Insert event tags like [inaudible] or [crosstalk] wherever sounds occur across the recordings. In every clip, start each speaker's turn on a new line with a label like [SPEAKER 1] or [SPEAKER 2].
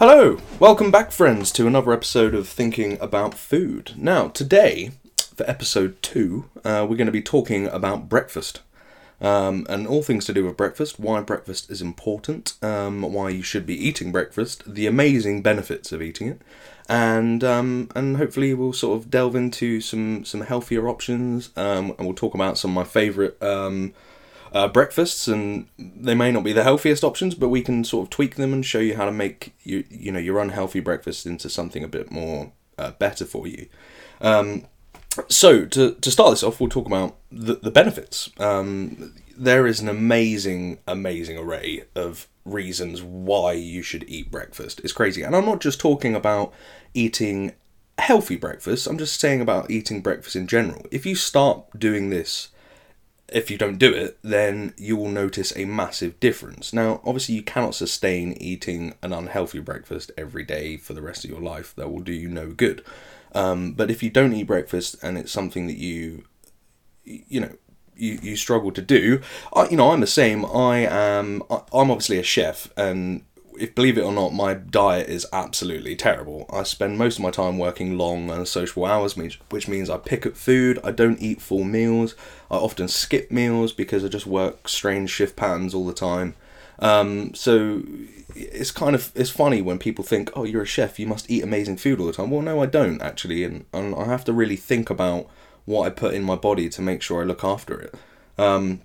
[SPEAKER 1] Hello, welcome back, friends, to another episode of Thinking About Food. Now, today, for episode two, uh, we're going to be talking about breakfast. Um, and all things to do with breakfast, why breakfast is important, um, why you should be eating breakfast, the amazing benefits of eating it, and um, and hopefully we'll sort of delve into some some healthier options, um, and we'll talk about some of my favourite um, uh, breakfasts, and they may not be the healthiest options, but we can sort of tweak them and show you how to make you you know your unhealthy breakfast into something a bit more uh, better for you. Um, so to, to start this off, we'll talk about the, the benefits. Um, there is an amazing, amazing array of reasons why you should eat breakfast. It's crazy, and I'm not just talking about eating healthy breakfast. I'm just saying about eating breakfast in general. If you start doing this, if you don't do it, then you will notice a massive difference. Now, obviously, you cannot sustain eating an unhealthy breakfast every day for the rest of your life. That will do you no good. Um, but if you don't eat breakfast and it's something that you, you know, you, you struggle to do, I, you know, I'm the same. I am. I'm obviously a chef, and if believe it or not, my diet is absolutely terrible. I spend most of my time working long and sociable hours, which means I pick up food. I don't eat full meals. I often skip meals because I just work strange shift patterns all the time. Um, so it's kind of it's funny when people think, "Oh, you're a chef, you must eat amazing food all the time." Well, no, I don't actually, and, and I have to really think about what I put in my body to make sure I look after it. Um,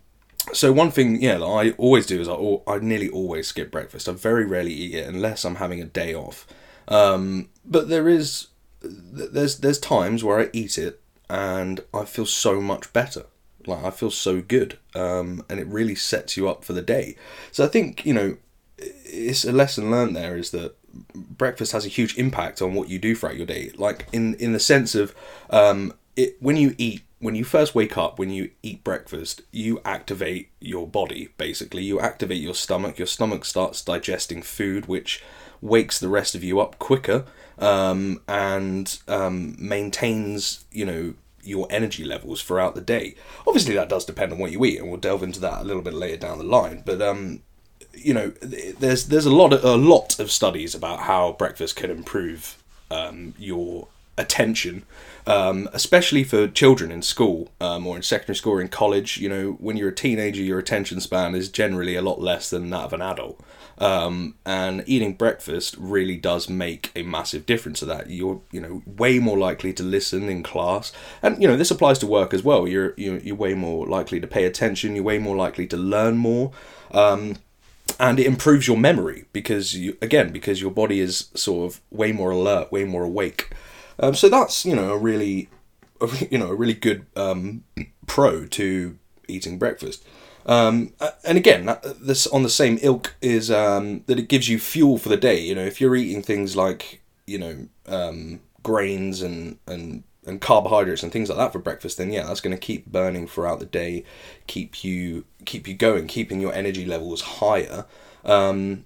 [SPEAKER 1] so one thing, yeah, that I always do is I, I nearly always skip breakfast. I very rarely eat it unless I'm having a day off. Um, but there is there's there's times where I eat it and I feel so much better. Like I feel so good, um, and it really sets you up for the day. So I think you know, it's a lesson learned there is that breakfast has a huge impact on what you do throughout your day. Like in in the sense of um, it when you eat when you first wake up, when you eat breakfast, you activate your body basically. You activate your stomach. Your stomach starts digesting food, which wakes the rest of you up quicker um, and um, maintains, you know, your energy levels throughout the day. Obviously, that does depend on what you eat, and we'll delve into that a little bit later down the line. But um, you know, there's there's a lot of, a lot of studies about how breakfast can improve um, your attention, um, especially for children in school um, or in secondary school or in college. You know, when you're a teenager, your attention span is generally a lot less than that of an adult. Um, and eating breakfast really does make a massive difference to that. You're, you know, way more likely to listen in class, and you know this applies to work as well. You're, you're, you're way more likely to pay attention. You're way more likely to learn more. Um, and it improves your memory because you again because your body is sort of way more alert, way more awake. Um, so that's you know a really, you know a really good um, pro to eating breakfast. Um, and again, that, this on the same ilk is um, that it gives you fuel for the day. You know, if you're eating things like you know um, grains and and and carbohydrates and things like that for breakfast, then yeah, that's going to keep burning throughout the day, keep you keep you going, keeping your energy levels higher. Um,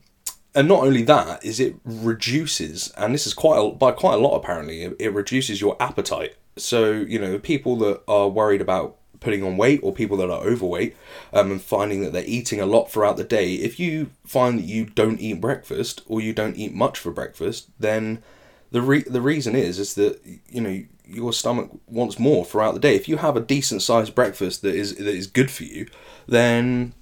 [SPEAKER 1] and not only that is it reduces and this is quite a, by quite a lot apparently it, it reduces your appetite. So you know people that are worried about putting on weight or people that are overweight um, and finding that they're eating a lot throughout the day if you find that you don't eat breakfast or you don't eat much for breakfast then the re- the reason is is that you know your stomach wants more throughout the day. If you have a decent sized breakfast that is that is good for you then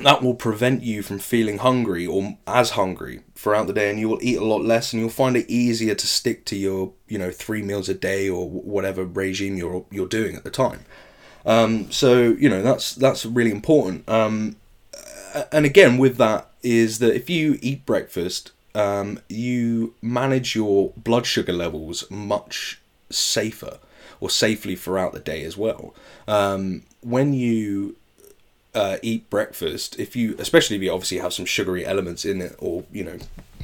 [SPEAKER 1] that will prevent you from feeling hungry or as hungry throughout the day and you will eat a lot less and you'll find it easier to stick to your you know three meals a day or whatever regime you're you're doing at the time. Um, so you know that's that's really important. Um, and again with that is that if you eat breakfast um, you manage your blood sugar levels much safer or safely throughout the day as well. Um, when you uh, eat breakfast, if you, especially if you obviously have some sugary elements in it or you know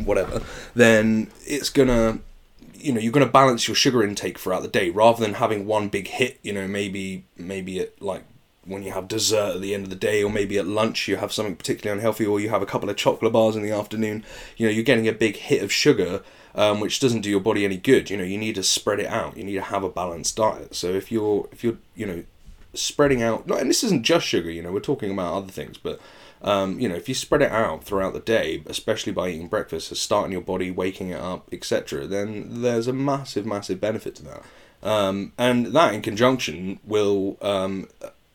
[SPEAKER 1] whatever, then it's gonna, you know, you're gonna balance your sugar intake throughout the day rather than having one big hit. You know, maybe maybe at like when you have dessert at the end of the day, or maybe at lunch you have something particularly unhealthy, or you have a couple of chocolate bars in the afternoon. You know, you're getting a big hit of sugar. Um, which doesn't do your body any good. You know, you need to spread it out. You need to have a balanced diet. So if you're if you're you know spreading out and this isn't just sugar you know we're talking about other things but Um, you know, if you spread it out throughout the day, especially by eating breakfast, starting your body, waking it up, etc., then there's a massive, massive benefit to that. Um, and that, in conjunction, will um,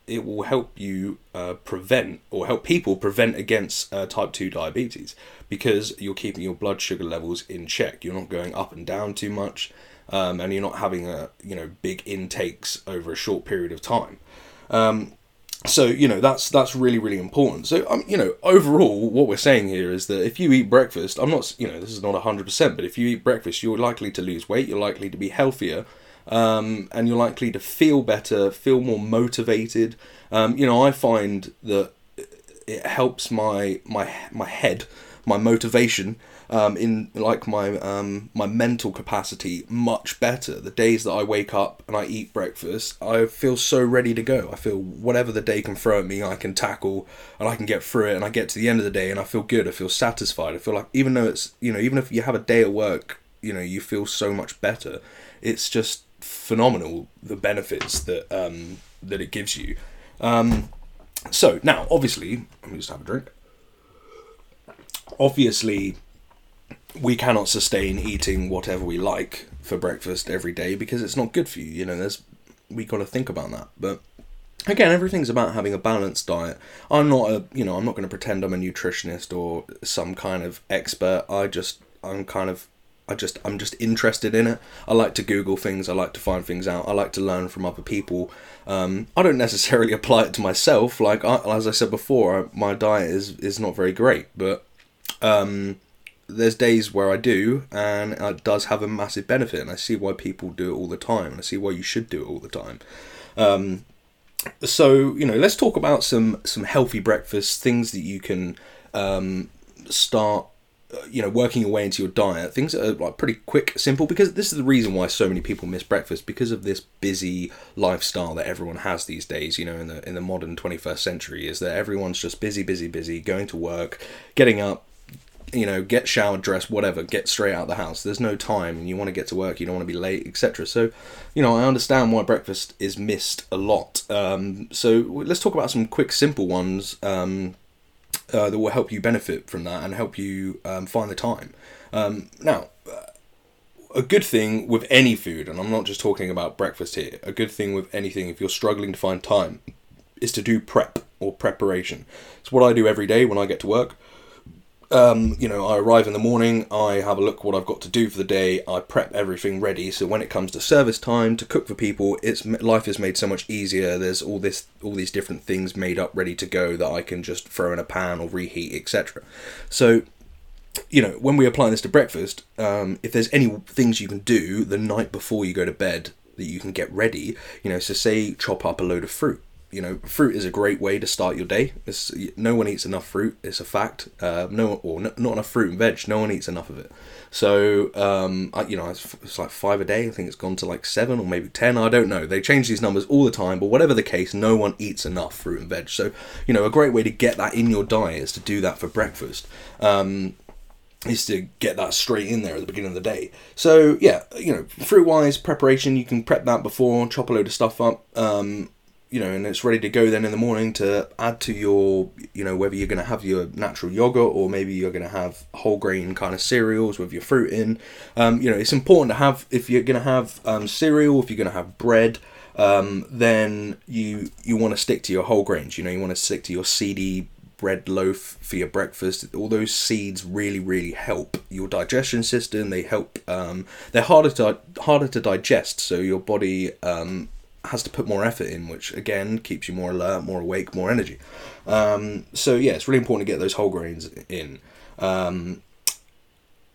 [SPEAKER 1] it will help you uh, prevent or help people prevent against uh, type 2 diabetes because you're keeping your blood sugar levels in check you're not going up and down too much um, and you're not having a you know big intakes over a short period of time um, so you know that's that's really really important so um, you know overall what we're saying here is that if you eat breakfast i'm not you know this is not 100% but if you eat breakfast you're likely to lose weight you're likely to be healthier um, and you're likely to feel better, feel more motivated. Um, you know, I find that it helps my my my head, my motivation, um, in like my um, my mental capacity much better. The days that I wake up and I eat breakfast, I feel so ready to go. I feel whatever the day can throw at me, I can tackle and I can get through it. And I get to the end of the day and I feel good. I feel satisfied. I feel like even though it's you know even if you have a day at work, you know you feel so much better. It's just phenomenal the benefits that um, that it gives you. Um, so now, obviously, let me just have a drink. Obviously, we cannot sustain eating whatever we like for breakfast every day because it's not good for you. You know, there's we got to think about that. But again, everything's about having a balanced diet. I'm not a you know I'm not going to pretend I'm a nutritionist or some kind of expert. I just I'm kind of I just I'm just interested in it. I like to Google things. I like to find things out. I like to learn from other people. Um, I don't [laughs] necessarily apply it to myself. Like I, as I said before, my diet is is not very great, but um, there's days where I do, and it does have a massive benefit. And I see why people do it all the time, and I see why you should do it all the time. Um, so you know, let's talk about some some healthy breakfast things that you can um, start you know working your way into your diet things are like pretty quick simple because this is the reason why so many people miss breakfast because of this busy lifestyle that everyone has these days you know in the in the modern 21st century is that everyone's just busy busy busy going to work getting up you know get showered dressed whatever get straight out of the house there's no time and you want to get to work you don't want to be late etc so you know i understand why breakfast is missed a lot um, so let's talk about some quick simple ones um, uh, that will help you benefit from that and help you um, find the time. Um, now, a good thing with any food, and I'm not just talking about breakfast here, a good thing with anything, if you're struggling to find time, is to do prep or preparation. It's what I do every day when I get to work um, you know, I arrive in the morning, I have a look what I've got to do for the day, I prep everything ready. So when it comes to service time to cook for people, it's life is made so much easier. There's all this, all these different things made up, ready to go that I can just throw in a pan or reheat, etc. So, you know, when we apply this to breakfast, um, if there's any things you can do the night before you go to bed that you can get ready, you know, so say chop up a load of fruit you know, fruit is a great way to start your day. It's, no one eats enough fruit. It's a fact. Uh, no, or not enough fruit and veg. No one eats enough of it. So, um, I, you know, it's, it's, like five a day. I think it's gone to like seven or maybe ten. I don't know. They change these numbers all the time. But whatever the case, no one eats enough fruit and veg. So, you know, a great way to get that in your diet is to do that for breakfast. Um, is to get that straight in there at the beginning of the day. So yeah, you know, fruit wise preparation, you can prep that before, chop a load of stuff up. Um, you know, and it's ready to go then in the morning to add to your, you know, whether you're going to have your natural yogurt or maybe you're going to have whole grain kind of cereals with your fruit in. Um, you know, it's important to have if you're going to have um, cereal, if you're going to have bread, um, then you you want to stick to your whole grains. You know, you want to stick to your seedy bread loaf for your breakfast. All those seeds really, really help your digestion system. They help. Um, they're harder to harder to digest, so your body um, has to put more effort in, which again keeps you more alert, more awake, more energy. Um, so yeah, it's really important to get those whole grains in. Um,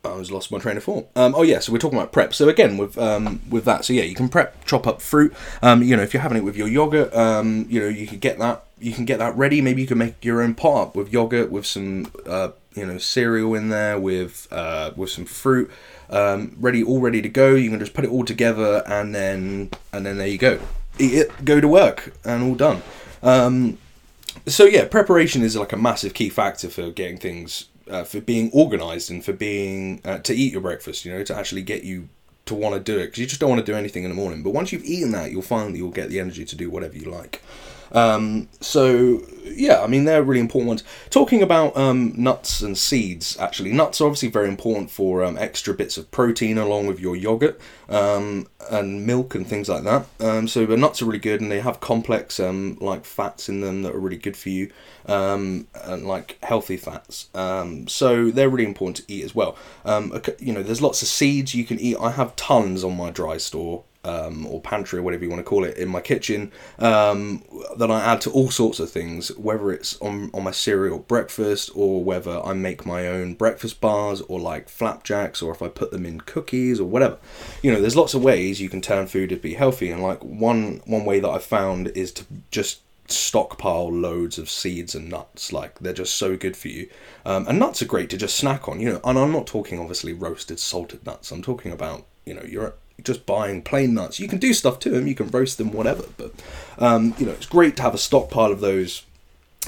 [SPEAKER 1] I was lost my train of thought. Um, oh yeah, so we're talking about prep. So again, with um, with that, so yeah, you can prep, chop up fruit. Um, you know, if you're having it with your yogurt, um, you know, you can get that. You can get that ready. Maybe you can make your own pot up with yogurt, with some, uh, you know, cereal in there, with uh, with some fruit, um, ready, all ready to go. You can just put it all together, and then and then there you go eat it, go to work, and all done. Um, so yeah, preparation is like a massive key factor for getting things, uh, for being organised and for being uh, to eat your breakfast. You know, to actually get you to want to do it because you just don't want to do anything in the morning. But once you've eaten that, you'll find that you'll get the energy to do whatever you like. Um, so yeah, I mean they're really important ones. Talking about um, nuts and seeds, actually, nuts are obviously very important for um, extra bits of protein along with your yogurt um, and milk and things like that. Um, so the nuts are really good, and they have complex um, like fats in them that are really good for you, um, and like healthy fats. so they're really important to eat as well. you know, there's lots of seeds you can eat. I have tons on my dry store um, or pantry or whatever you want to call it in my kitchen um, that I add to all sorts of things, whether it's on, on my cereal breakfast or whether I make my own breakfast bars or like flapjacks or if I put them in cookies or whatever. You know, there's lots of ways you can turn food to be healthy, and like one one way that I've found is to just stockpile loads of seeds and nuts. Like they're just so good for you. Um, and nuts are great to just snack on. You know, and I'm not talking obviously roasted salted nuts. I'm talking about you know your just buying plain nuts. You can do stuff to them, you can roast them, whatever. But um, you know, it's great to have a stockpile of those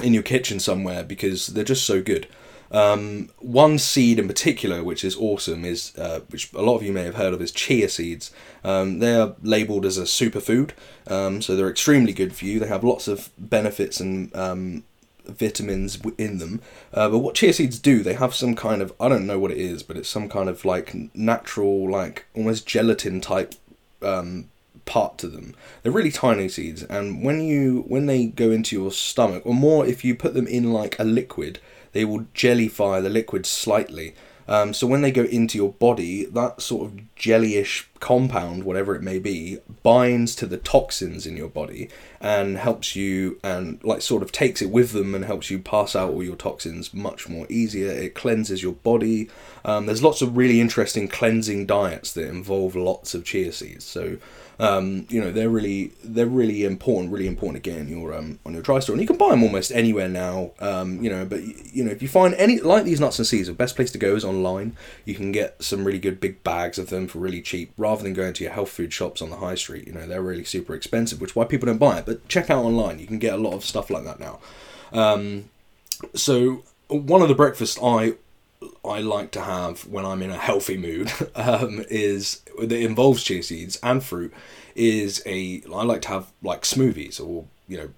[SPEAKER 1] in your kitchen somewhere because they're just so good. Um, one seed in particular, which is awesome, is uh, which a lot of you may have heard of, is chia seeds. Um, they are labelled as a superfood, um, so they're extremely good for you. They have lots of benefits and um, vitamins in them. Uh, but what chia seeds do, they have some kind of I don't know what it is, but it's some kind of like natural, like almost gelatin type um, part to them. They're really tiny seeds, and when you when they go into your stomach, or more if you put them in like a liquid, they will jellyfy the liquid slightly. Um, so when they go into your body, that sort of jellyish compound, whatever it may be, binds to the toxins in your body and helps you and like sort of takes it with them and helps you pass out all your toxins much more easier. It cleanses your body. Um, there's lots of really interesting cleansing diets that involve lots of chia seeds. So um, you know they're really they're really important, really important to get in your um, on your dry store, and you can buy them almost anywhere now. Um, you know, but you know if you find any like these nuts and seeds, the best place to go is online. You can get some really good big bags of them for really cheap, rather than going to your health food shops on the high street. You know, they're really super expensive, which why people don't buy it. But check out online; you can get a lot of stuff like that now. Um, so one of the breakfasts I I like to have when I'm in a healthy mood [laughs] um, is that involves chia seeds and fruit. Is a I like to have like smoothies or you know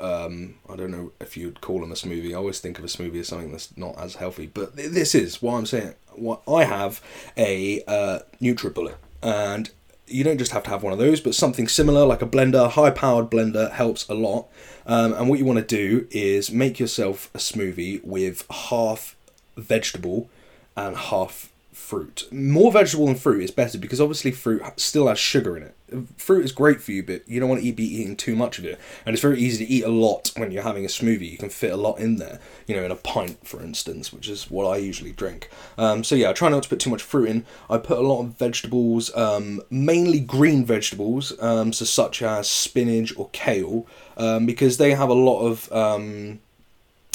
[SPEAKER 1] um, I don't know if you'd call them a smoothie. I always think of a smoothie as something that's not as healthy, but this is what I'm saying. What I have a uh, NutriBullet, and you don't just have to have one of those, but something similar like a blender, high-powered blender helps a lot. Um, and what you want to do is make yourself a smoothie with half vegetable and half fruit. More vegetable than fruit is better because obviously fruit still has sugar in it. Fruit is great for you, but you don't want to be eating too much of it. And it's very easy to eat a lot when you're having a smoothie. You can fit a lot in there, you know, in a pint, for instance, which is what I usually drink. Um, so yeah, I try not to put too much fruit in. I put a lot of vegetables, um, mainly green vegetables, um, so such as spinach or kale, um, because they have a lot of um,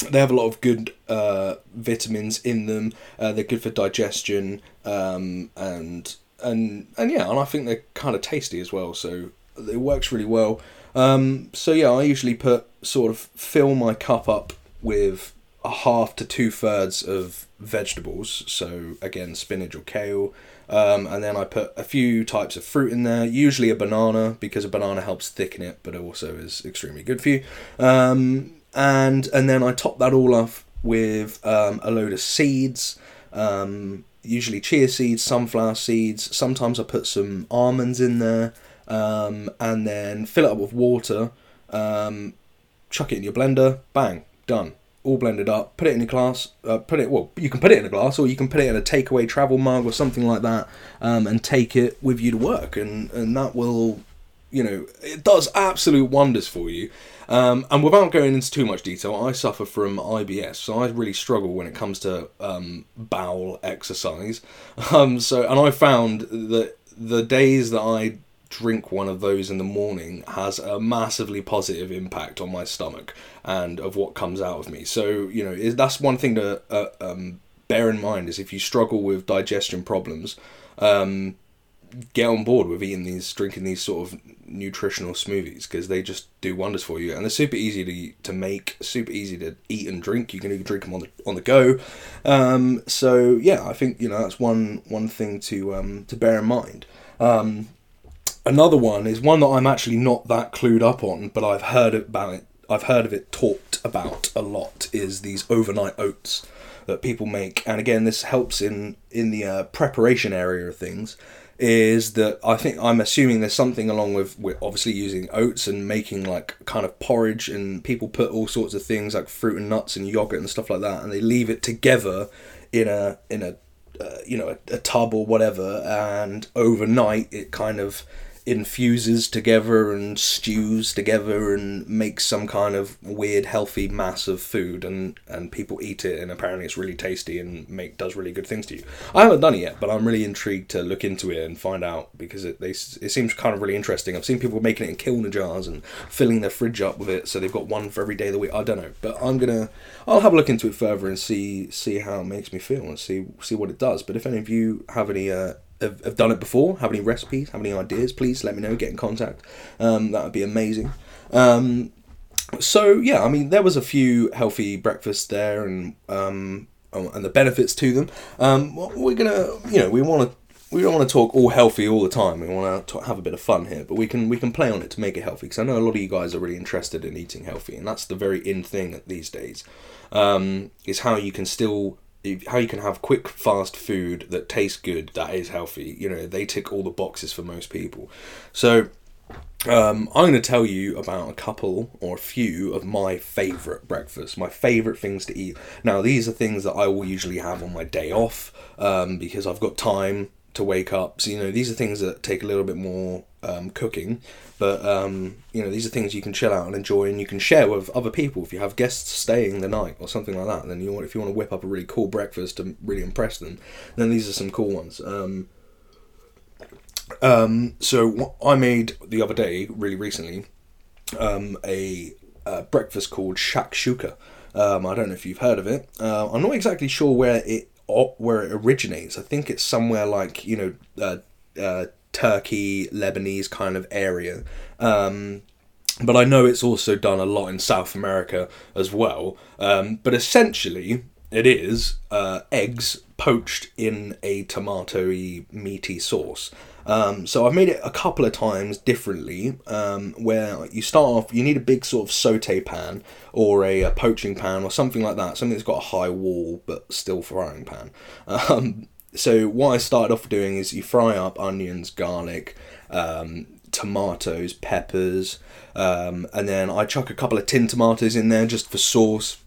[SPEAKER 1] they have a lot of good uh, vitamins in them. Uh, they're good for digestion, um, and and and yeah, and I think they're kind of tasty as well. So it works really well. Um, so yeah, I usually put sort of fill my cup up with a half to two thirds of vegetables. So again, spinach or kale. Um, and then I put a few types of fruit in there, usually a banana because a banana helps thicken it, but also is extremely good for you. Um, and and then I top that all off with um, a load of seeds, um, usually chia seeds, sunflower seeds. Sometimes I put some almonds in there, um, and then fill it up with water. Um, chuck it in your blender. Bang, done. All blended up. Put it in a glass. Uh, put it well. You can put it in a glass, or you can put it in a takeaway travel mug or something like that, um, and take it with you to work, and and that will you know, it does absolute wonders for you. Um, and without going into too much detail, I suffer from IBS, so I really struggle when it comes to um, bowel exercise. [laughs] Um, so, and I found that the days that I drink one of those in the morning has a massively positive impact on my stomach and of what comes out of me. So, you know, that's one thing to uh, um, bear in mind is if you struggle with digestion problems. Um, get on board with eating these, drinking these sort of nutritional smoothies because they just do wonders for you, and they're super easy to to make, super easy to eat and drink. You can even drink them on the on the go. Um, so yeah, I think you know that's one one thing to um, to bear in mind. Um, another one is one that I'm actually not that clued up on, but I've heard about it I've heard of it talked about a lot is these overnight oats that people make, and again, this helps in in the uh, preparation area of things. Is that I think I'm assuming there's something along with, with obviously using oats and making like kind of porridge, and people put all sorts of things like fruit and nuts and yogurt and stuff like that, and they leave it together in a in a uh, you know a, a tub or whatever, and overnight it kind of infuses together and stews together and makes some kind of weird healthy mass of food and and people eat it and apparently it's really tasty and make does really good things to you. I haven't done it yet but i'm really intrigued to look into it and find out because it they, it seems kind of really interesting. I've seen people making it in kilner jars and filling their fridge up with it so they've got one for every day of the week. I don't know but i'm gonna i'll have a look into it further and see see how it makes me feel and see see what it does. But if any of you have any uh have, have done it before, have any recipes, have any ideas, please let me know. Get in contact. Um, that would be amazing. Um, so yeah, I mean, there was a few healthy breakfasts there, and um, oh, and the benefits to them. Um, we're gonna, you know, we want to. We don't want to talk all healthy all the time. We want to have a bit of fun here, but we can we can play on it to make it healthy. Because I know a lot of you guys are really interested in eating healthy, and that's the very in thing these days. Um, is how you can still how you can have quick, fast food that tastes good, that is healthy. You know, they tick all the boxes for most people. So, um, I'm going to tell you about a couple or a few of my favourite breakfasts, my favourite things to eat. Now, these are things that I will usually have on my day off um, because I've got time to wake up. So, you know, these are things that take a little bit more um, cooking. But um, you know, these are things you can chill out and enjoy, and you can share with other people. If you have guests staying the night or something like that, then you want if you want to whip up a really cool breakfast to really impress them, then these are some cool ones. Um, um, so I made the other day, really recently, um, a, a breakfast called shakshuka. Um, I don't know if you've heard of it. Uh, I'm not exactly sure where it where it originates. I think it's somewhere like you know uh, uh, Turkey, Lebanese kind of area. Um, but I know it's also done a lot in South America as well. Um, but essentially, it is uh, eggs poached in a tomatoey meaty sauce. Um, so I've made it a couple of times differently, um, where you start off, you need a big sort of saute pan or a, a, poaching pan or something like that, something that's got a high wall but still frying pan. Um, so what I started off doing is you fry up onions, garlic, um, tomatoes, peppers, um, and then I chuck a couple of tin tomatoes in there just for sauce.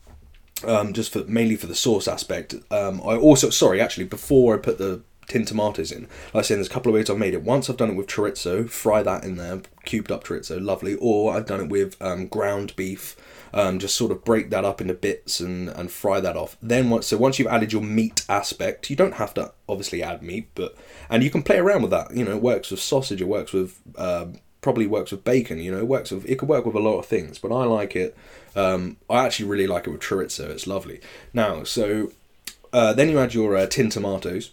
[SPEAKER 1] Um, just for mainly for the sauce aspect. I also sorry actually before I put the tin tomatoes in. Like I said, there's a couple of ways I've made it. Once I've done it with chorizo, fry that in there, cubed up chorizo, lovely. Or I've done it with um, ground beef, um, just sort of break that up into bits and, and fry that off. Then once so once you've added your meat aspect, you don't have to obviously add meat, but and you can play around with that. You know, it works with sausage, it works with um, probably works with bacon. You know, it works with it could work with a lot of things, but I like it. Um, I actually really like it with chorizo. It's lovely. Now, so uh, then you add your uh, tin tomatoes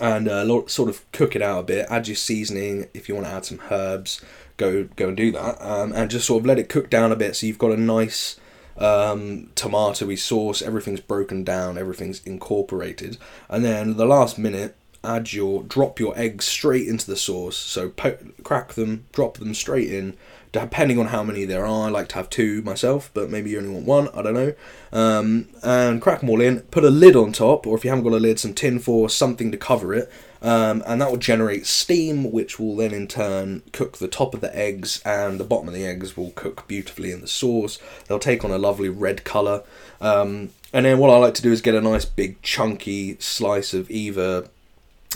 [SPEAKER 1] and uh, sort of cook it out a bit. Add your seasoning if you want to add some herbs. Go go and do that, um, and just sort of let it cook down a bit so you've got a nice um, tomatoey sauce. Everything's broken down, everything's incorporated, and then the last minute add your drop your eggs straight into the sauce. So po- crack them, drop them straight in. Depending on how many there are, I like to have two myself, but maybe you only want one. I don't know. Um, and crack them all in. Put a lid on top, or if you haven't got a lid, some tin foil, something to cover it. Um, and that will generate steam, which will then in turn cook the top of the eggs, and the bottom of the eggs will cook beautifully in the sauce. They'll take on a lovely red colour. Um, and then what I like to do is get a nice big chunky slice of either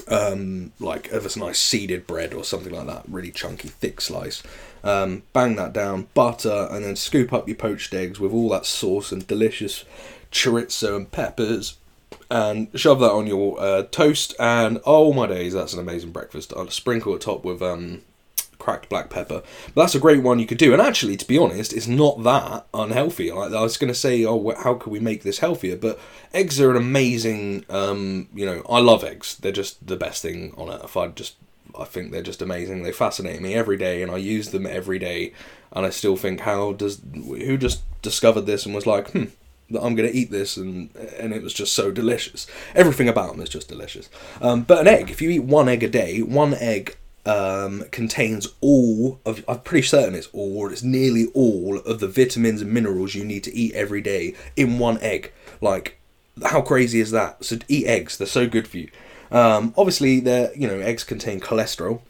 [SPEAKER 1] um, like of a nice seeded bread or something like that, really chunky, thick slice. Um, bang that down, butter, and then scoop up your poached eggs with all that sauce and delicious chorizo and peppers, and shove that on your uh, toast. And oh my days, that's an amazing breakfast. I'll sprinkle it top with um, cracked black pepper. But that's a great one you could do. And actually, to be honest, it's not that unhealthy. Like I was going to say, oh, how can we make this healthier? But eggs are an amazing. Um, you know, I love eggs. They're just the best thing on. If I just, I think they're just amazing. They fascinate me every day, and I use them every day. And I still think, how does who just discovered this and was like, hmm. that I'm going to eat this, and and it was just so delicious. Everything about them is just delicious. Um, but an egg, if you eat one egg a day, one egg um, contains all of, I'm pretty certain it's all, it's nearly all of the vitamins and minerals you need to eat every day in one egg. Like, how crazy is that? So eat eggs; they're so good for you. Um, obviously, they're you know eggs contain cholesterol,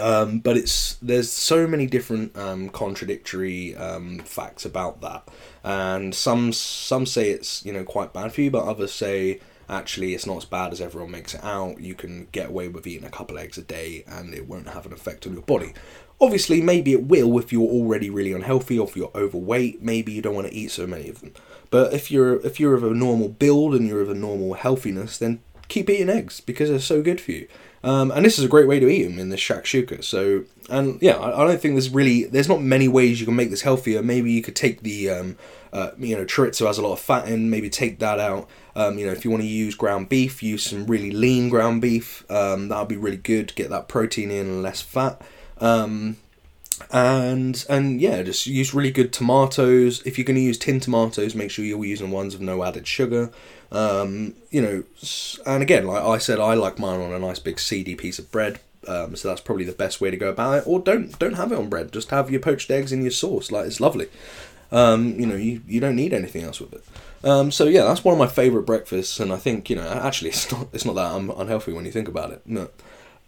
[SPEAKER 1] um, but it's there's so many different um, contradictory um, facts about that, and some some say it's you know quite bad for you, but others say actually it's not as bad as everyone makes it out. You can get away with eating a couple eggs a day, and it won't have an effect on your body. Obviously, maybe it will if you're already really unhealthy or if you're overweight. Maybe you don't want to eat so many of them. But if you're if you're of a normal build and you're of a normal healthiness, then keep eating eggs because they're so good for you. Um, and this is a great way to eat them in this shakshuka. So, and yeah, I, I, don't think there's really there's not many ways you can make this healthier. Maybe you could take the um, uh, you know chorizo has a lot of fat in. Maybe take that out. Um, you know, if you want to use ground beef, use some really lean ground beef. Um, that'll be really good. Get that protein in and less fat. Um, and and yeah, just use really good tomatoes. If you're going to use tin tomatoes, make sure you're using ones with no added sugar. Um, you know, and again, like I said, I like mine on a nice big seedy piece of bread. Um, so that's probably the best way to go about it. Or don't don't have it on bread. Just have your poached eggs in your sauce. Like it's lovely. Um, you know, you, you don't need anything else with it. Um, so yeah, that's one of my favourite breakfasts, and I think you know actually [laughs] it's not it's not that I'm unhealthy when you think about it. No.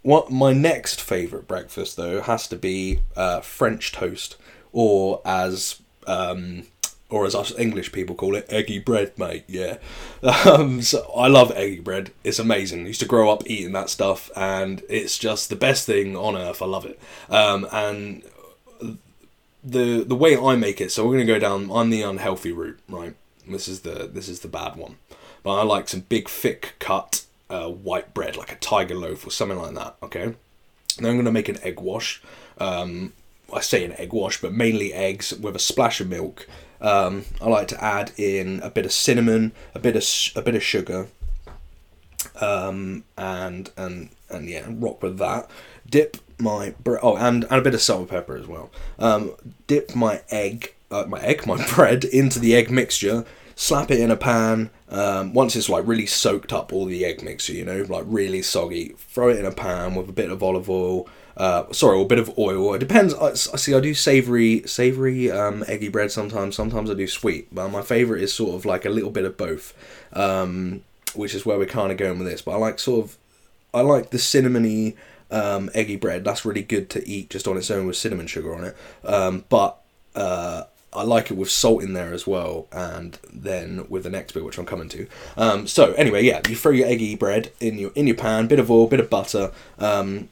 [SPEAKER 1] What my next favourite breakfast though has to be uh, French toast, or as um, or as us English people call it, eggy bread, mate. Yeah. [laughs] Um, so I love eggy bread. It's amazing. I used to grow up eating that stuff, and it's just the best thing on earth. I love it. Um, and the the way I make it, so we're gonna go down. I'm the unhealthy route, right? This is the this is the bad one. But I like some big thick cut uh, white bread, like a tiger loaf or something like that. Okay. Then I'm gonna make an egg wash. Um, I say an egg wash, but mainly eggs with a splash of milk um, I like to add in a bit of cinnamon, a bit of a bit of sugar, um, and and and yeah, rock with that. Dip my bre- oh, and and a bit of salt and pepper as well. Um, dip my egg, uh, my egg, [laughs] my bread into the egg mixture. Slap it in a pan. Um, once it's like really soaked up all the egg mixture, you know, like really soggy. Throw it in a pan with a bit of olive oil, uh, sorry, a bit of oil. It depends. I, I see. I do savory, savory um, eggy bread sometimes. Sometimes I do sweet. But my favorite is sort of like a little bit of both, um, which is where we're kind of going with this. But I like sort of, I like the cinnamony um, eggy bread. That's really good to eat just on its own with cinnamon sugar on it. Um, but uh, I like it with salt in there as well, and then with the next bit, which I'm coming to. Um, so anyway, yeah, you throw your eggy bread in your in your pan, bit of oil, bit of butter. Um,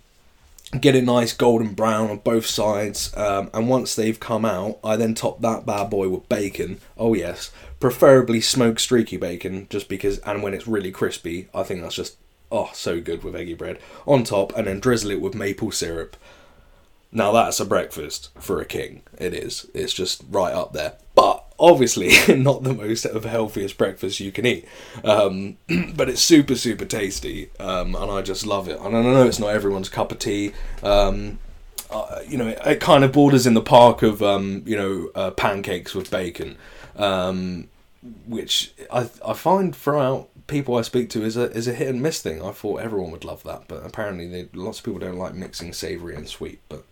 [SPEAKER 1] get it nice golden brown on both sides um, and once they've come out i then top that bad boy with bacon oh yes preferably smoked streaky bacon just because and when it's really crispy i think that's just oh so good with eggy bread. On top and then drizzle it with maple syrup. Now that's a breakfast for a king. It is. It's just right up there. But obviously [laughs] not the most of healthiest breakfast you can eat. Um, [clears throat] but it's super super tasty. Um, and i just love it. And i know it's not everyone's cup of tea. Um, uh, you know it, it, kind of borders in the park of um, you know uh, pancakes with bacon. Um, which I, I find throughout people I speak to is a is a hit and miss thing. I thought everyone would love that, but apparently they, lots of people don't like mixing savoury and sweet. But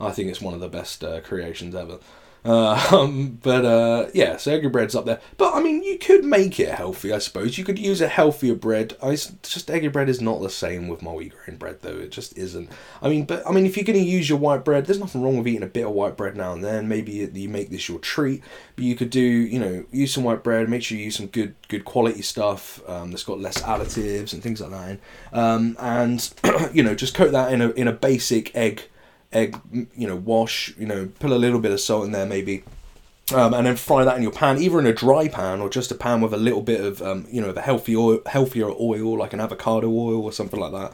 [SPEAKER 1] I think it's one of the best uh, creations ever. [laughs] Um, but uh, yeah, so eggy bread's up there. But I mean, you could make it healthy, I suppose. You could use a healthier bread. I just eggy bread is not the same with my wheat grain bread, though. It just isn't. I mean, but I mean, if you're going to use your white bread, there's nothing wrong with eating a bit of white bread now and then. Maybe you make this your treat. But you could do, you know, use some white bread. Make sure you use some good, good quality stuff um, that's got less additives and things like that. Um, and [clears throat] you know, just coat that in a in a basic egg egg, you know, wash, you know, put a little bit of salt in there maybe. Um, and then fry that in your pan, either in a dry pan or just a pan with a little bit of, um, you know, of a healthy oil, healthier oil, like an avocado oil or something like that.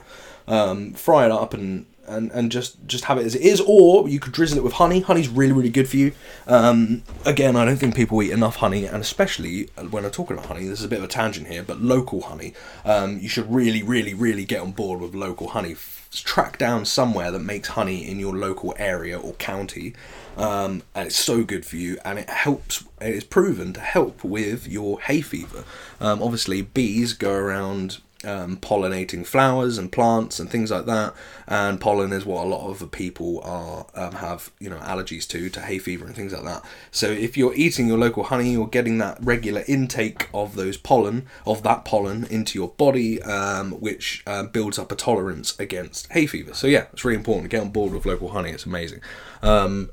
[SPEAKER 1] Um, fry it up and, and, and just, just have it as it is, or you could drizzle it with honey. Honey's really, really good for you. Um, again, I don't think people eat enough honey, and especially when I'm talking about honey, this is a bit of a tangent here, but local honey. Um, you should really, really, really get on board with local honey track down somewhere that makes honey in your local area or county, um, and it's so good for you, and it helps. It is proven to help with your hay fever. Um, obviously, bees go around um, pollinating flowers and plants and things like that. And pollen is what a lot of people are um, have you know allergies to, to hay fever and things like that. So if you're eating your local honey, you're getting that regular intake of those pollen of that pollen into your body, um, which uh, builds up a tolerance against hay fever. So yeah, it's really important get on board with local honey. It's amazing. Um,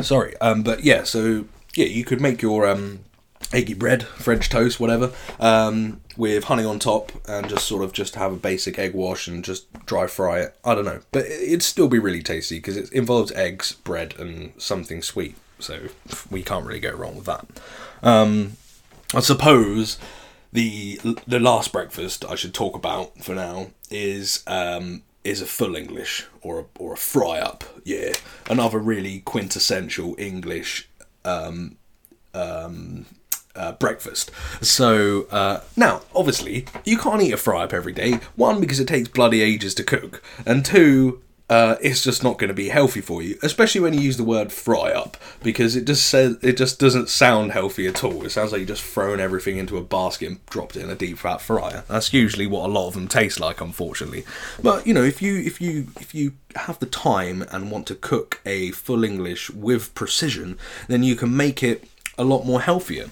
[SPEAKER 1] sorry, um, but yeah, so yeah, you could make your um, eggy bread, French toast, whatever, um, with honey on top, and just sort of just have a basic egg wash and just dry fry it. I don't know, but it'd still be really tasty because it involves eggs, bread, and something sweet. So we can't really go wrong with that. Um, I suppose the the last breakfast I should talk about for now is um, is a full English or a, or a fry up. Yeah, another really quintessential English um, um, uh, breakfast. So uh, now, obviously, you can't eat a fry up every day. One because it takes bloody ages to cook, and two. Uh, it's just not going to be healthy for you, especially when you use the word fry up, because it just says it just doesn't sound healthy at all. It sounds like you just thrown everything into a basket and dropped it in a deep fat fryer. That's usually what a lot of them taste like, unfortunately. But you know, if you if you if you have the time and want to cook a full English with precision, then you can make it a lot more healthier.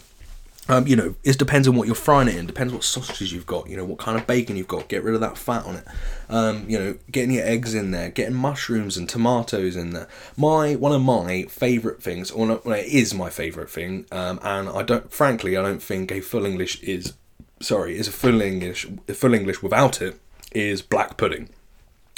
[SPEAKER 1] Um, you know, it depends on what you're frying it in. Depends what sausages you've got. You know, what kind of bacon you've got. Get rid of that fat on it. Um, you know, getting your eggs in there, getting mushrooms and tomatoes in there. My one of my favourite things, or no, well, it is my favourite thing, um, and I don't, frankly, I don't think a full English is, sorry, is a full English, a full English without it is black pudding.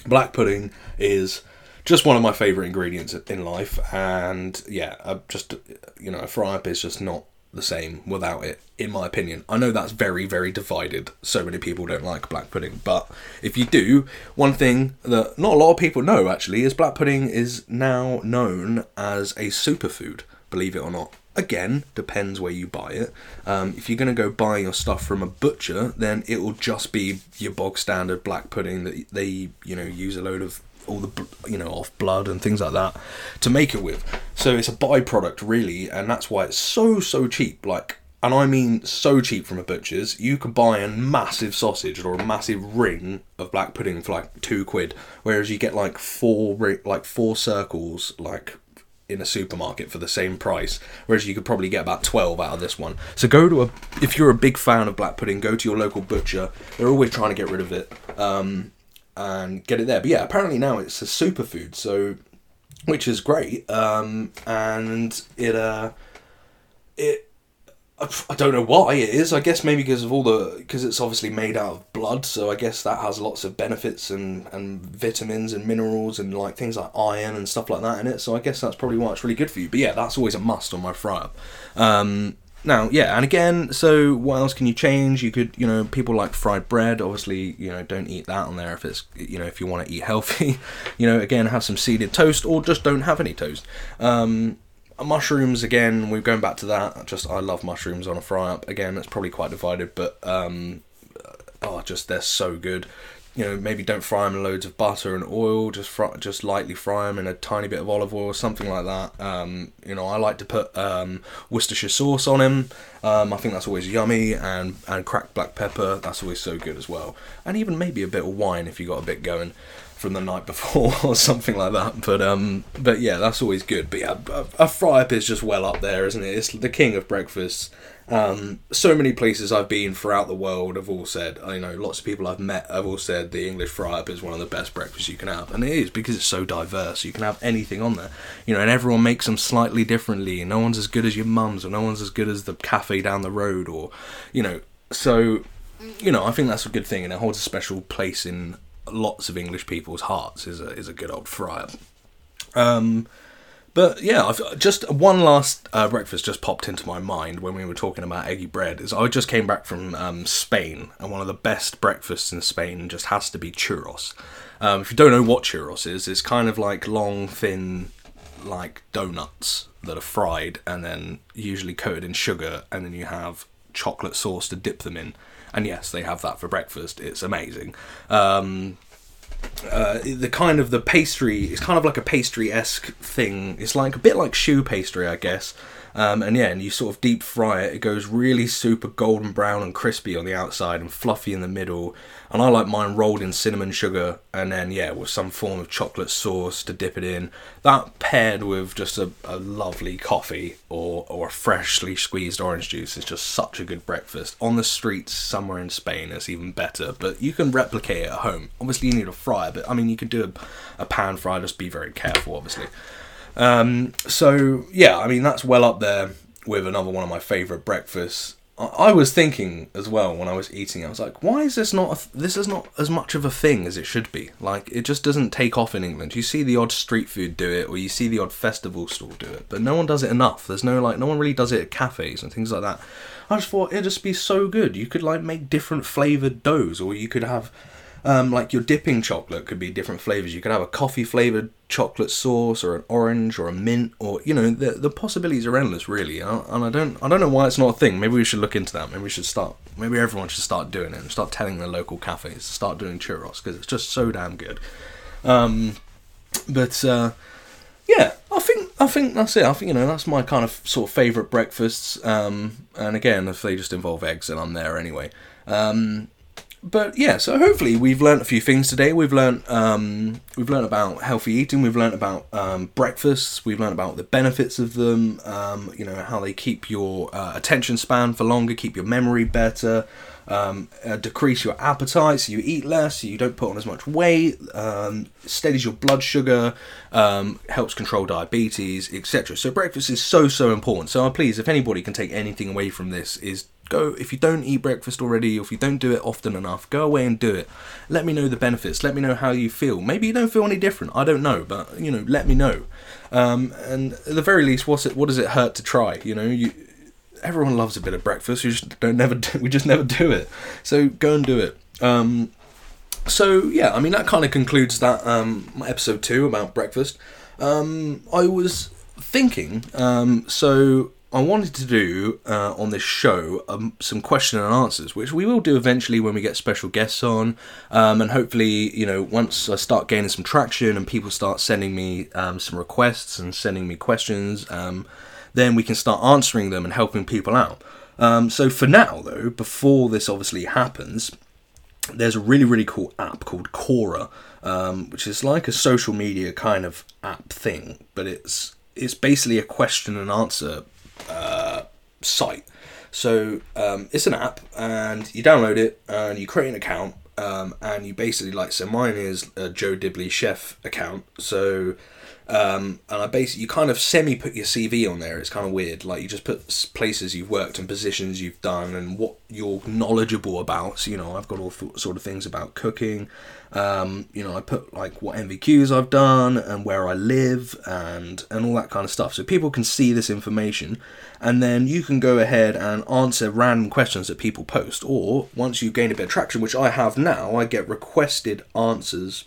[SPEAKER 1] Black pudding is just one of my favourite ingredients in life, and yeah, uh, just you know, a fry up is just not the same without it, in my opinion. I know that's very, very divided. So many people don't like black pudding, but if you do, one thing that not a lot of people know actually is black pudding is now known as a superfood, believe it or not. Again, depends where you buy it. Um, if you're going to go buy your stuff from a butcher, then it will just be your bog standard black pudding that they, you know, use a load of all the you know off blood and things like that to make it with. So it's a byproduct really, and that's why it's so so cheap. Like, and I mean so cheap from a butcher's. You could buy a massive sausage or a massive ring of black pudding for like two quid, whereas you get like four like four circles like in a supermarket for the same price, whereas you could probably get about 12 out of this one. So go to a, if you're a big fan of black pudding, go to your local butcher. They're always trying to get rid of it. Um, and get it there. But yeah, apparently now it's a superfood, so which is great. Um, and it uh, it I don't know why it is. I guess maybe because of all the because it's obviously made out of blood, so I guess that has lots of benefits and and vitamins and minerals and like things like iron and stuff like that in it. So I guess that's probably why it's really good for you. But yeah, that's always a must on my fry up. Um, now, yeah, and again, so what else can you change? You could, you know, people like fried bread. Obviously, you know, don't eat that on there if it's, you know, if you want to eat healthy. [laughs] you know, again, have some seeded toast or just don't have any toast. Um, mushrooms again we're going back to that just i love mushrooms on a fry up again it's probably quite divided but um oh just they're so good you know, maybe don't fry them in loads of butter and oil. Just just lightly fry them in a tiny bit of olive oil, or something like that. Um, you know, I like to put um, Worcestershire sauce on them. Um, I think that's always yummy, and and cracked black pepper. That's always so good as well. And even maybe a bit of wine if you got a bit going from the night before [laughs] or something like that. But um, but yeah, that's always good. But yeah, a, a fry up is just well up there, isn't it? It's the king of breakfasts. Um, so many places I've been throughout the world have all said, you know, lots of people I've met have all said the English fry up is one of the best breakfasts you can have, and it is because it's so diverse. You can have anything on there, you know, and everyone makes them slightly differently. No one's as good as your mum's, or no one's as good as the cafe down the road, or you know, so you know, I think that's a good thing, and it holds a special place in lots of English people's hearts. Is a is a good old fry up. Um, but yeah, I've just one last uh, breakfast just popped into my mind when we were talking about eggy bread. Is I just came back from um, Spain, and one of the best breakfasts in Spain just has to be churros. Um, if you don't know what churros is, it's kind of like long, thin, like donuts that are fried and then usually coated in sugar, and then you have chocolate sauce to dip them in. And yes, they have that for breakfast. It's amazing. Um, uh, the kind of the pastry it's kind of like a pastry esque thing. It's like a bit like choux pastry, I guess. Um, and yeah, and you sort of deep fry it. It goes really super golden brown and crispy on the outside and fluffy in the middle. And I like mine rolled in cinnamon sugar and then, yeah, with some form of chocolate sauce to dip it in. That paired with just a, a lovely coffee or, or a freshly squeezed orange juice is just such a good breakfast. On the streets somewhere in Spain, it's even better. But you can replicate it at home. Obviously, you need a fryer, but I mean, you could do a, a pan fry, just be very careful, obviously. Um, so yeah, I mean that's well up there with another one of my favourite breakfasts. I, was thinking as well when I was eating. I was like, why is this not? A, this is not as much of a thing as it should be. Like it just doesn't take off in England. You see the odd street food do it, or you see the odd festival stall do it, but no one does it enough. There's no like, no one really does it at cafes and things like that. I just thought it'd just be so good. You could like make different flavored doughs, or you could have um, like your dipping chocolate could be different flavors. You could have a coffee flavored chocolate sauce, or an orange, or a mint, or you know, the the possibilities are endless, really. And I don't I don't know why it's not a thing. Maybe we should look into that. Maybe we should start. Maybe everyone should start doing it and start telling the local cafes to start doing churros because it's just so damn good. Um, but uh, yeah, I think I think that's it. I think you know that's my kind of sort of favourite breakfasts. Um, and again, if they just involve eggs, then I'm there anyway. Um, but yeah, so hopefully we've learned a few things today. We've learned um, we've learned about healthy eating. We've learned about um, breakfasts. We've learned about the benefits of them. Um, you know how they keep your uh, attention span for longer, keep your memory better, um, uh, decrease your appetite, so you eat less, so you don't put on as much weight, um, steadies your blood sugar, um, helps control diabetes, etc. So breakfast is so so important. So please, if anybody can take anything away from this, is go if you don't eat breakfast already or if you don't do it often enough go away and do it. Let me know the benefits. Let me know how you feel. Maybe you don't feel any different. I don't know but you know let me know. Um, and at the very least what's it what does it hurt to try? You know you everyone loves a bit of breakfast. We just don't never do, [laughs] we just never do it. So go and do it. Um, so yeah i mean that kind of concludes that um, episode two about breakfast. Um, i was thinking um, so I wanted to do uh, on this show um, some question and answers, which we will do eventually when we get special guests on, um, and hopefully, you know, once I start gaining some traction and people start sending me um, some requests and sending me questions, um, then we can start answering them and helping people out. Um, so for now, though, before this obviously happens, there's a really really cool app called Quora, um, which is like a social media kind of app thing, but it's it's basically a question and answer uh, site. So um, it's an app, and you download it, and you create an account, um, and you basically like. So mine is a Joe Dibley chef account. So um, and I basically you kind of semi put your CV on there. It's kind of weird. Like you just put places you've worked and positions you've done and what you're knowledgeable about. So you know I've got all th- sort of things about cooking. Um, you know I put like what NVQs I've done and where I live and and all that kind of stuff. So people can see this information, and then you can go ahead and answer random questions that people post. Or once you gain a bit of traction, which I have now, I get requested answers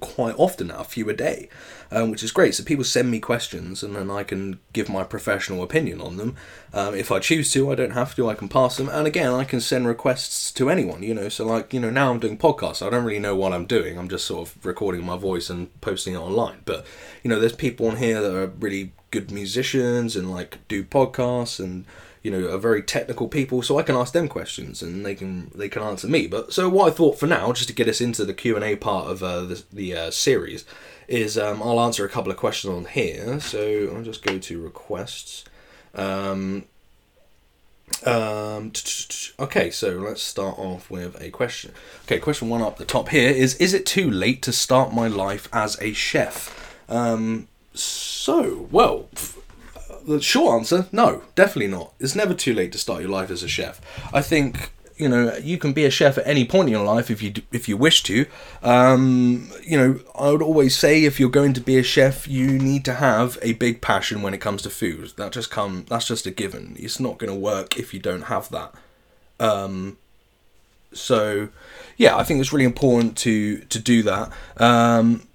[SPEAKER 1] quite often now, a few a day, um, which is great. So people send me questions, and then I can give my professional opinion on them. Um, if I choose to, I don't have to. I can pass them, and again, I can send requests to anyone. You know, so like you know, now I'm doing podcasts. I don't really know what I'm doing. I'm just sort of recording my voice and posting it online. But you know, there's people on here that are really good musicians and like do podcasts and you know are very technical people so i can ask them questions and they can they can answer me but so what i thought for now just to get us into the q&a part of uh, the, the uh, series is um, i'll answer a couple of questions on here so i'll just go to requests um, um, okay, so let's start off with a question. Okay, question one up the top here is Is it too late to start my life as a chef? Um, so, well, the short answer, no, definitely not. It's never too late to start your life as a chef. I think you know you can be a chef at any point in your life if you if you wish to. Um, you know, I would always say if you're going to be a chef, you need to have a big passion when it comes to food. That just come that's just a given. It's not going to work if you don't have that. Um, so, yeah, I think it's really important to to do that. Um,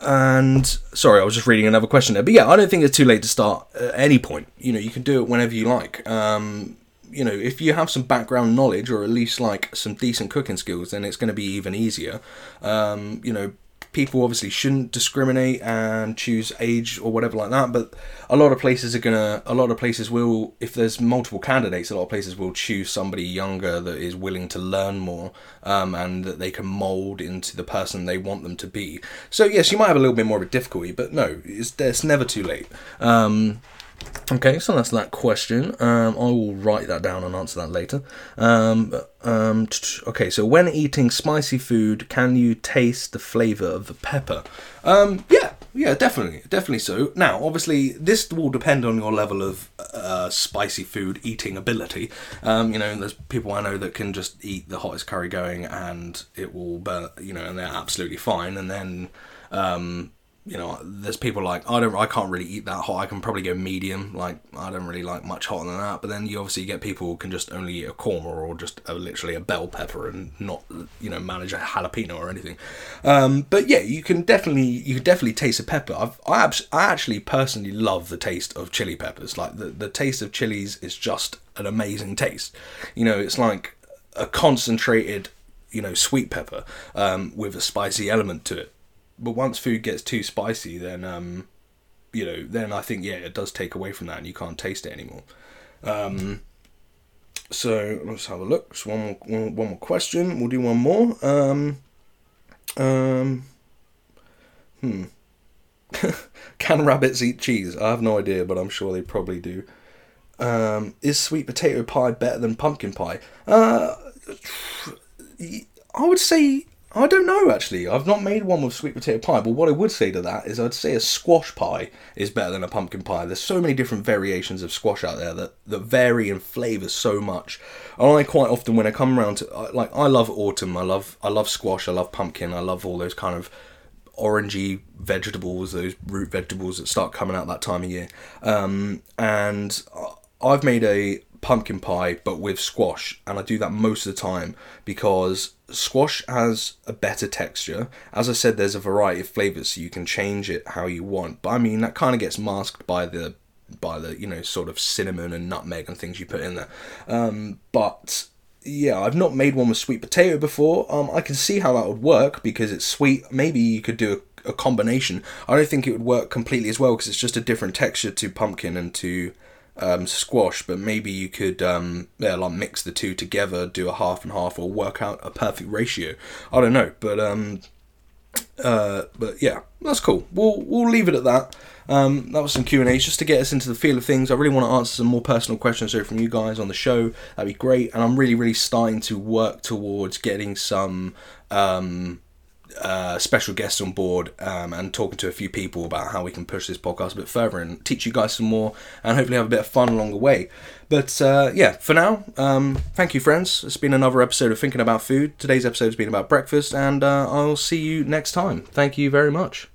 [SPEAKER 1] and sorry, I was just reading another question there. But yeah, I don't think it's too late to start at any point. You know, you can do it whenever you like. Um, you know, if you have some background knowledge or at least like some decent cooking skills, then it's going to be even easier. Um, you know, people obviously shouldn't discriminate and choose age or whatever like that, but a lot of places are gonna, a lot of places will, if there's multiple candidates, a lot of places will choose somebody younger that is willing to learn more um, and that they can mold into the person they want them to be. So yes, you might have a little bit more of a difficulty, but no, it's, it's never too late. Um, Okay, so that's that question. Um, I will write that down and answer that later. Um, um, okay, so when eating spicy food, can you taste the flavour of the pepper? Um, yeah, yeah, definitely, definitely so. Now, obviously, this will depend on your level of uh, spicy food eating ability. Um, you know, there's people I know that can just eat the hottest curry going and it will, burn, you know, and they're absolutely fine. And then um, you know, there's people like I don't, I can't really eat that hot. I can probably go medium. Like I don't really like much hotter than that. But then you obviously get people who can just only eat a korma or just a, literally a bell pepper and not, you know, manage a jalapeno or anything. Um, but yeah, you can definitely, you can definitely taste a pepper. I've, I, abs- I actually personally love the taste of chili peppers. Like the the taste of chilies is just an amazing taste. You know, it's like a concentrated, you know, sweet pepper um, with a spicy element to it but once food gets too spicy, then um, you know, then I think yeah, it does take away from that, and you can't taste it anymore. Um, so let's have a look. So one more, one, one more question. We'll do one more. Um, um, hmm. [laughs] Can rabbits eat cheese? I have no idea, but I'm sure they probably do. Um, is sweet potato pie better than pumpkin pie? Uh, I would say I don't know actually. I've not made one with sweet potato pie, but what I would say to that is I'd say a squash pie is better than a pumpkin pie. There's so many different variations of squash out there that, that vary in flavour so much. And I quite often when I come around to like I love autumn, I love I love squash, I love pumpkin, I love all those kind of orangey vegetables, those root vegetables that start coming out that time of year. Um, and I've made a pumpkin pie but with squash and I do that most of the time because squash has a better texture. As I said there's a variety of flavors so you can change it how you want. But I mean that kind of gets masked by the by the you know sort of cinnamon and nutmeg and things you put in there. Um, but yeah, I've not made one with sweet potato before. Um, I can see how that would work because it's sweet. Maybe you could do a, a combination. I don't think it would work completely as well because it's just a different texture to pumpkin and to um, squash, but maybe you could um, yeah, like mix the two together, do a half and half, or work out a perfect ratio. I don't know, but um, uh, but yeah, that's cool. We'll we'll leave it at that. Um, that was some Q and A's just to get us into the feel of things. I really want to answer some more personal questions here from you guys on the show. That'd be great, and I'm really really starting to work towards getting some. Um, uh, special guests on board um, and talking to a few people about how we can push this podcast a bit further and teach you guys some more and hopefully have a bit of fun along the way. But uh, yeah, for now, um, thank you, friends. It's been another episode of Thinking About Food. Today's episode has been about breakfast, and uh, I'll see you next time. Thank you very much.